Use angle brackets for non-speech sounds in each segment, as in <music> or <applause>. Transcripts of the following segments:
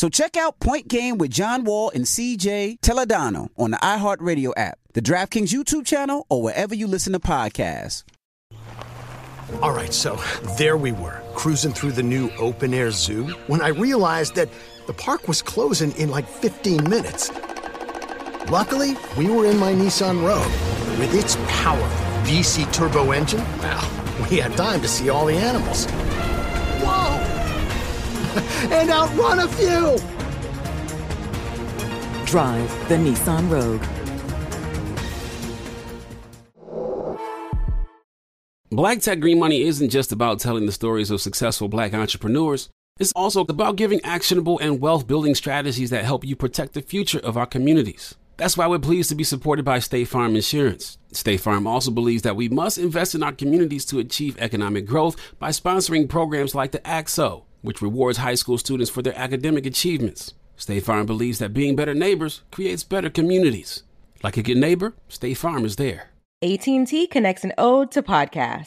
So check out Point Game with John Wall and CJ Toledano on the iHeartRadio app, the DraftKings YouTube channel, or wherever you listen to podcasts. All right, so there we were, cruising through the new open air zoo when I realized that the park was closing in like 15 minutes. Luckily, we were in my Nissan Rogue. With its powerful VC turbo engine, well, we had time to see all the animals. Whoa! <laughs> and outrun a few! Drive the Nissan Rogue. Black Tech Green Money isn't just about telling the stories of successful black entrepreneurs. It's also about giving actionable and wealth building strategies that help you protect the future of our communities. That's why we're pleased to be supported by State Farm Insurance. State Farm also believes that we must invest in our communities to achieve economic growth by sponsoring programs like the ACT-SO, which rewards high school students for their academic achievements. State Farm believes that being better neighbors creates better communities. Like a good neighbor, State Farm is there. AT&T connects an ode to podcast.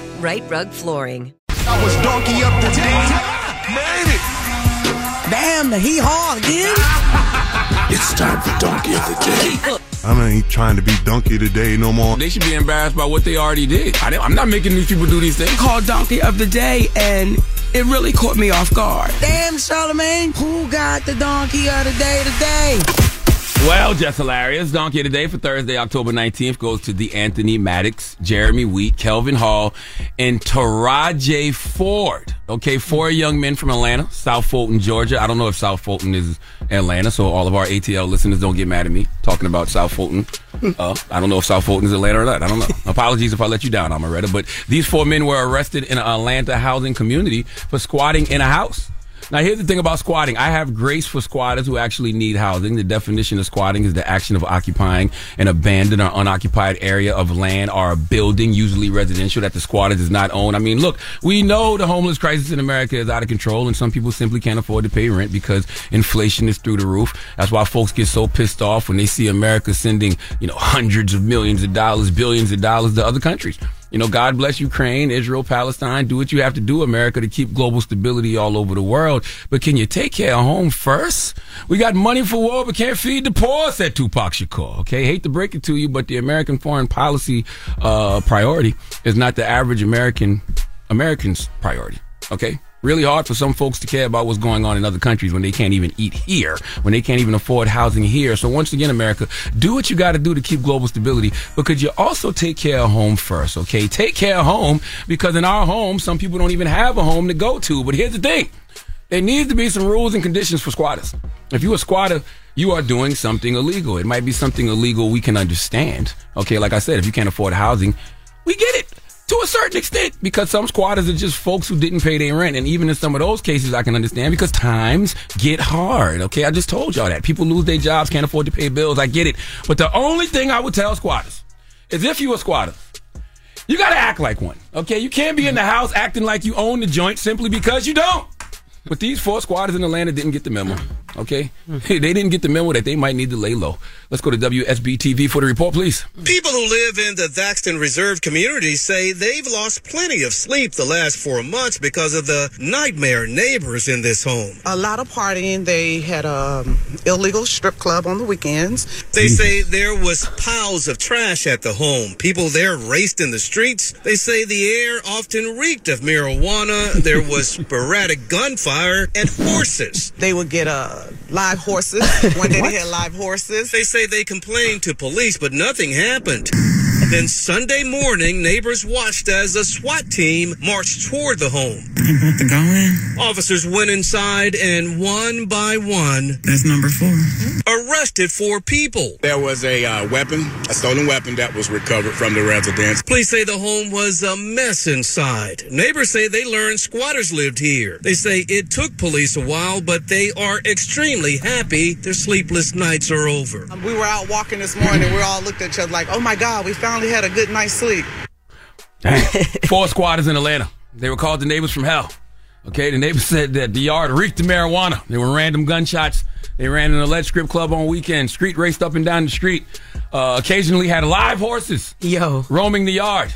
Right Rug Flooring. I was donkey up the day. Made it. Damn, the hee haw again. <laughs> It's time for donkey of the day. I ain't trying to be donkey today no more. They should be embarrassed by what they already did. I, am not making these people do these things. Called donkey of the day, and it really caught me off guard. Damn, Charlemagne, who got the donkey of the day today? Well, Jess Hilarious. Donkey of the day for Thursday, October 19th goes to the Anthony Maddox, Jeremy Wheat, Kelvin Hall, and Taraje Ford. Okay, four young men from Atlanta, South Fulton, Georgia. I don't know if South Fulton is Atlanta, so all of our ATL listeners don't get mad at me talking about South Fulton. <laughs> Uh, I don't know if South Fulton is Atlanta or not. I don't know. Apologies if I let you down, Amaretta. But these four men were arrested in an Atlanta housing community for squatting in a house. Now, here's the thing about squatting. I have grace for squatters who actually need housing. The definition of squatting is the action of occupying an abandoned or unoccupied area of land or a building, usually residential, that the squatter does not own. I mean, look, we know the homeless crisis in America is out of control, and some people simply can't afford to pay rent because inflation is through the roof. That's why folks get so pissed off when they see America sending, you know, hundreds of millions of dollars, billions of dollars to other countries. You know, God bless Ukraine, Israel, Palestine. Do what you have to do, America, to keep global stability all over the world. But can you take care of home first? We got money for war, but can't feed the poor, said Tupac Shakur. Okay, hate to break it to you, but the American foreign policy uh, priority is not the average American American's priority. Okay, really hard for some folks to care about what's going on in other countries when they can't even eat here, when they can't even afford housing here. So once again, America, do what you got to do to keep global stability, could you also take care of home first? Okay, take care of home because in our home, some people don't even have a home to go to. But here's the thing. There needs to be some rules and conditions for squatters. If you're a squatter, you are doing something illegal. It might be something illegal we can understand. Okay, like I said, if you can't afford housing, we get it to a certain extent because some squatters are just folks who didn't pay their rent. And even in some of those cases, I can understand because times get hard. Okay. I just told y'all that people lose their jobs, can't afford to pay bills. I get it. But the only thing I would tell squatters is if you a squatter, you got to act like one. Okay. You can't be in the house acting like you own the joint simply because you don't. But these four squatters in Atlanta didn't get the memo. Okay, <laughs> they didn't get the memo that they might need to lay low. Let's go to WSB TV for the report, please. People who live in the Thaxton Reserve community say they've lost plenty of sleep the last four months because of the nightmare neighbors in this home. A lot of partying. They had a um, illegal strip club on the weekends. They say there was piles of trash at the home. People there raced in the streets. They say the air often reeked of marijuana. There was <laughs> sporadic gunfire and horses. They would get uh, live horses. One day they had live horses. They say they complained to police, but nothing happened. Then Sunday morning, neighbors watched as a SWAT team marched toward the home. I'm about to go in. Officers went inside and one by one That's number four. arrested four people. There was a uh, weapon, a stolen weapon that was recovered from the residence. Police say the home was a mess inside. Neighbors say they learned squatters lived here. They say it took police a while, but they are extremely happy their sleepless nights are over. We were out walking this morning. We all looked at each other like, oh my God, we finally had a good night's sleep. Four squatters in Atlanta. They were called the neighbors from hell. Okay, the neighbors said that the yard reeked of marijuana. There were random gunshots. They ran an alleged strip club on weekends. Street raced up and down the street. Uh, occasionally had live horses. Yo. Roaming the yard.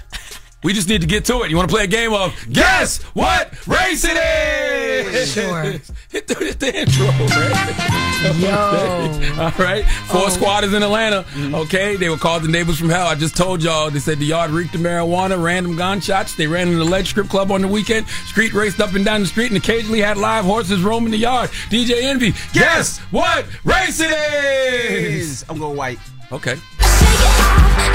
We just need to get to it. You want to play a game of guess what race it is? Sure. <laughs> hit, the, hit the intro, man. Yo. <laughs> All right. Four Oh. squatters in Atlanta. Okay. They were called the neighbors from hell. I just told y'all. They said the yard reeked of marijuana, random gunshots. They ran an alleged strip club on the weekend. Street raced up and down the street and occasionally had live horses roaming the yard. DJ Envy, guess what race it is? I'm going white. Okay.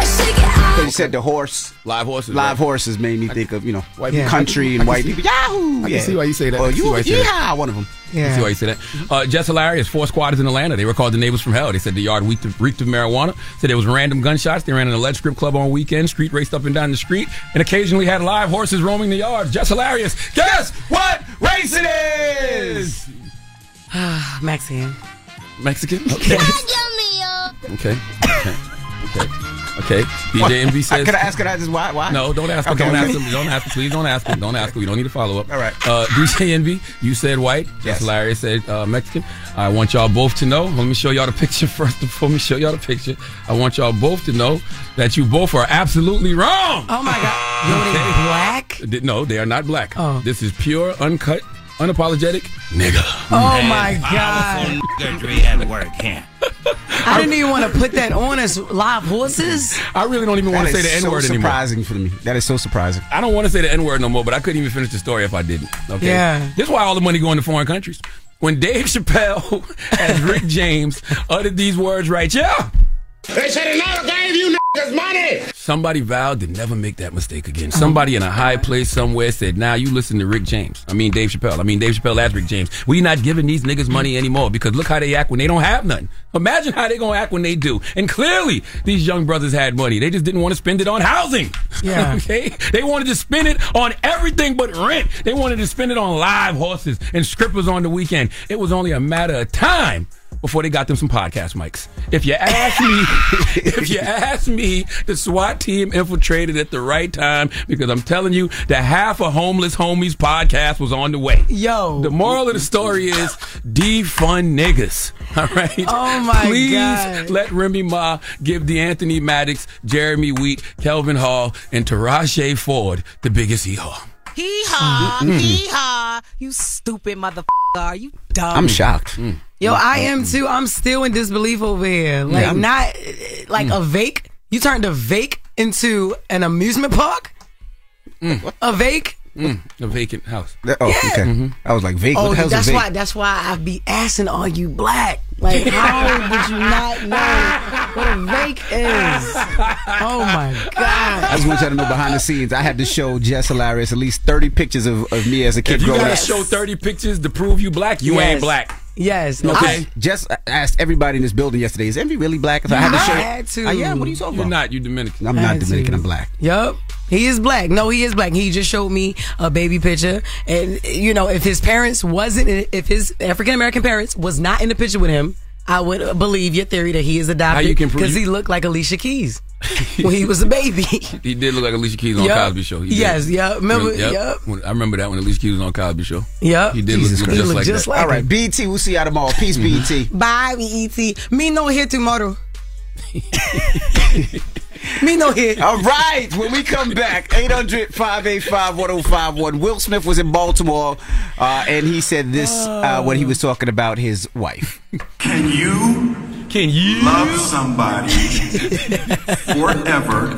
Because you said the horse. Live horses. Live right? horses made me think of, you know, white Yeah. country and white people. Yahoo! I can yeah. see why you say that. Or I can see you, why you say that. yeah, one of them. I see why you say that. Uh, Jess Hilarious, four squatters in Atlanta. They were called the neighbors from hell. They said the yard reeked of, reeked of marijuana. Said there was random gunshots. They ran an alleged strip club on weekends. Street raced up and down the street, and occasionally had live horses roaming the yard. Jess Hilarious. Guess what race it is? Ah, <sighs> Mexican. Mexican. Okay. okay. Okay. Okay. Okay. DJ Envy <laughs> says. Could I ask? Could I just why? Why? No, don't ask him. Okay, don't okay. ask him. Don't ask him. Please don't ask him. Don't ask him. We don't need to follow up. All right. Uh, DJ Envy, you said white. Yes. Yes. Larry said uh, Mexican. I want y'all both to know. Let me show y'all the picture <laughs> first. Before me show y'all the picture, I want y'all both to know that you both are absolutely wrong. Oh my God. Yo, they black? No, they are not black. Oh. This is pure, uncut, unapologetic nigga. Oh my God. at work, yeah. I didn't even want to put that on as live horses. I really don't even want to say the N word anymore. surprising for me. That is so surprising. I don't want to say the N word no more, but I couldn't even finish the story if I didn't. Okay. Yeah. This is why all the money going to foreign countries. When Dave <laughs> Chappelle as Rick James uttered these words right, yeah. They said, have never gave you niggas money. Somebody vowed to never make that mistake again. Somebody in a high place somewhere said, now you listen to Rick James. I mean Dave Chappelle. I mean Dave Chappelle as Rick James. We not giving these niggas money anymore because look how they act when they don't have none. Imagine how they gonna act when they do. And clearly these young brothers had money. They just didn't want to spend it on housing. Yeah. <laughs> okay? They wanted to spend it on everything but rent. They wanted to spend it on live horses and strippers on the weekend. It was only a matter of time before they got them some podcast mics. If you ask me, <laughs> if you ask me, the SWAT team infiltrated at the right time because I'm telling you, the half a homeless homies podcast was on the way. Yo. The moral of the story is defund niggas. <laughs> All right. Oh, my God. Please God. let Remy Ma give the Anthony Maddox, Jeremy Wheat, Kelvin Hall, and Tarache Ford the biggest hee haw. Hee haw, Mm-mm. hee haw. You stupid motherfucker. Are you dumb? I'm shocked. Mm. Yo, I mm. am too. I'm still in disbelief over here. Like, Yeah, I'm- not like mm. a vake. You turned a vake into an amusement park? A vake? Mm, a vacant house. That- oh, okay. Mm-hmm. I was like, vague. Oh, that's a why. That's why I be asking, "Are you black?" Like, how did you not know <laughs> what a vake is? Oh my God. I just want y'all to know behind the scenes, I had to show Jess Hilarious at least 30 pictures of, of me as a kid If you growing gotta up. show 30 pictures to prove you black, you ain't black. Yes. Okay. Jess asked everybody in this building yesterday, is Envy really black? If I had to show had to. I am. What are you talking You're about? not. You're Dominican. I'm not had Dominican. to. I'm black. Yup. He is black. No, he is black. He just showed me a baby picture. And, you know, if his parents wasn't, if his African American parents was not in the picture with him, I would believe your theory that he is adopted you because he looked like Alicia Keys. <laughs> when he was a baby. <laughs> He did look like Alicia Keys on Yup. Cosby Show. He did. Yes, yeah. Remember? Yep. Yep. I remember that when Alicia Keys was on Cosby Show. Yep. He did Jesus look, Christ. just, He like looked just that. like All right, BT, we'll see you tomorrow. Peace, mm-hmm. BT. Bye, BET. Me no here tomorrow. <laughs> Me no here. All right, when we come back, 800 585 1051. Will Smith was in Baltimore, uh, and he said this uh, when he was talking about his wife. Can you can you love somebody forever,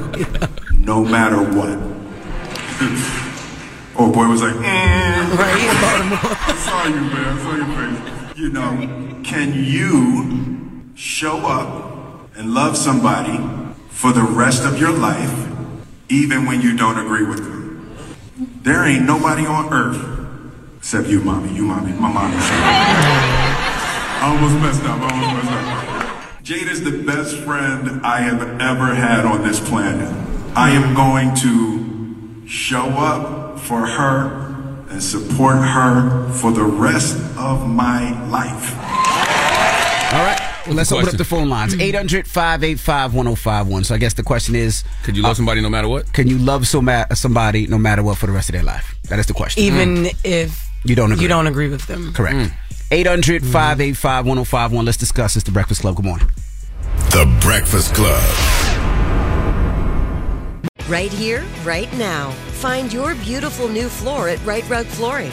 no matter what? <laughs> oh boy was like, mm. right in Baltimore. Saw you, man. I saw your face. You know, can you show up and love somebody for the rest of your life, even when you don't agree with them? There ain't nobody on earth except you, mommy. You, mommy. My mommy. I almost messed up. I almost messed up. Jada is the best friend I have ever had on this planet. I am going to show up for her and support her for the rest of my life. All right. Well, let's open up the phone lines. Mm. 800 585 1051. So I guess the question is Could you love uh, somebody no matter what? Can you love so ma- somebody no matter what for the rest of their life? That is the question. Even mm. if you don't agree. you don't agree with them. Correct. Mm. 800 585 1051. Let's discuss. It's the Breakfast Club. Good morning. The Breakfast Club. Right here, right now. Find your beautiful new floor at Right Rug Flooring.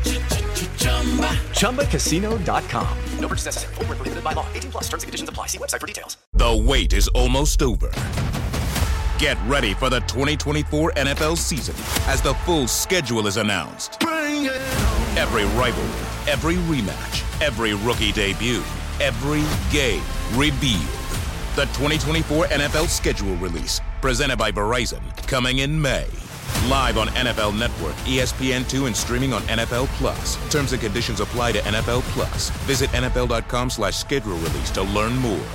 ChumbaCasino.com. No purchase necessary. Void where prohibited by law. 18 plus terms and conditions apply. See website for details. The wait is almost over. Get ready for the 2024 NFL season as the full schedule is announced. Every rivalry, every rematch, every rookie debut, every game revealed. The 2024 NFL schedule release, presented by Verizon, coming in May. Live on NFL Network, E ESPN2, and streaming on NFL Plus. Terms and conditions apply to NFL Plus. Visit NFL.com slash schedule release to learn more.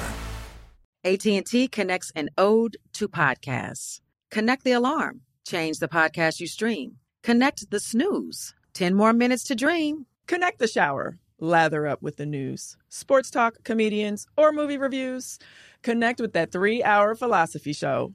AT&T connects an ode to podcasts. Connect the alarm. Change the podcast you stream. Connect the snooze. 10 more minutes to dream. Connect the shower. Lather up with the news, sports talk, comedians, or movie reviews. Connect with that three hour philosophy show.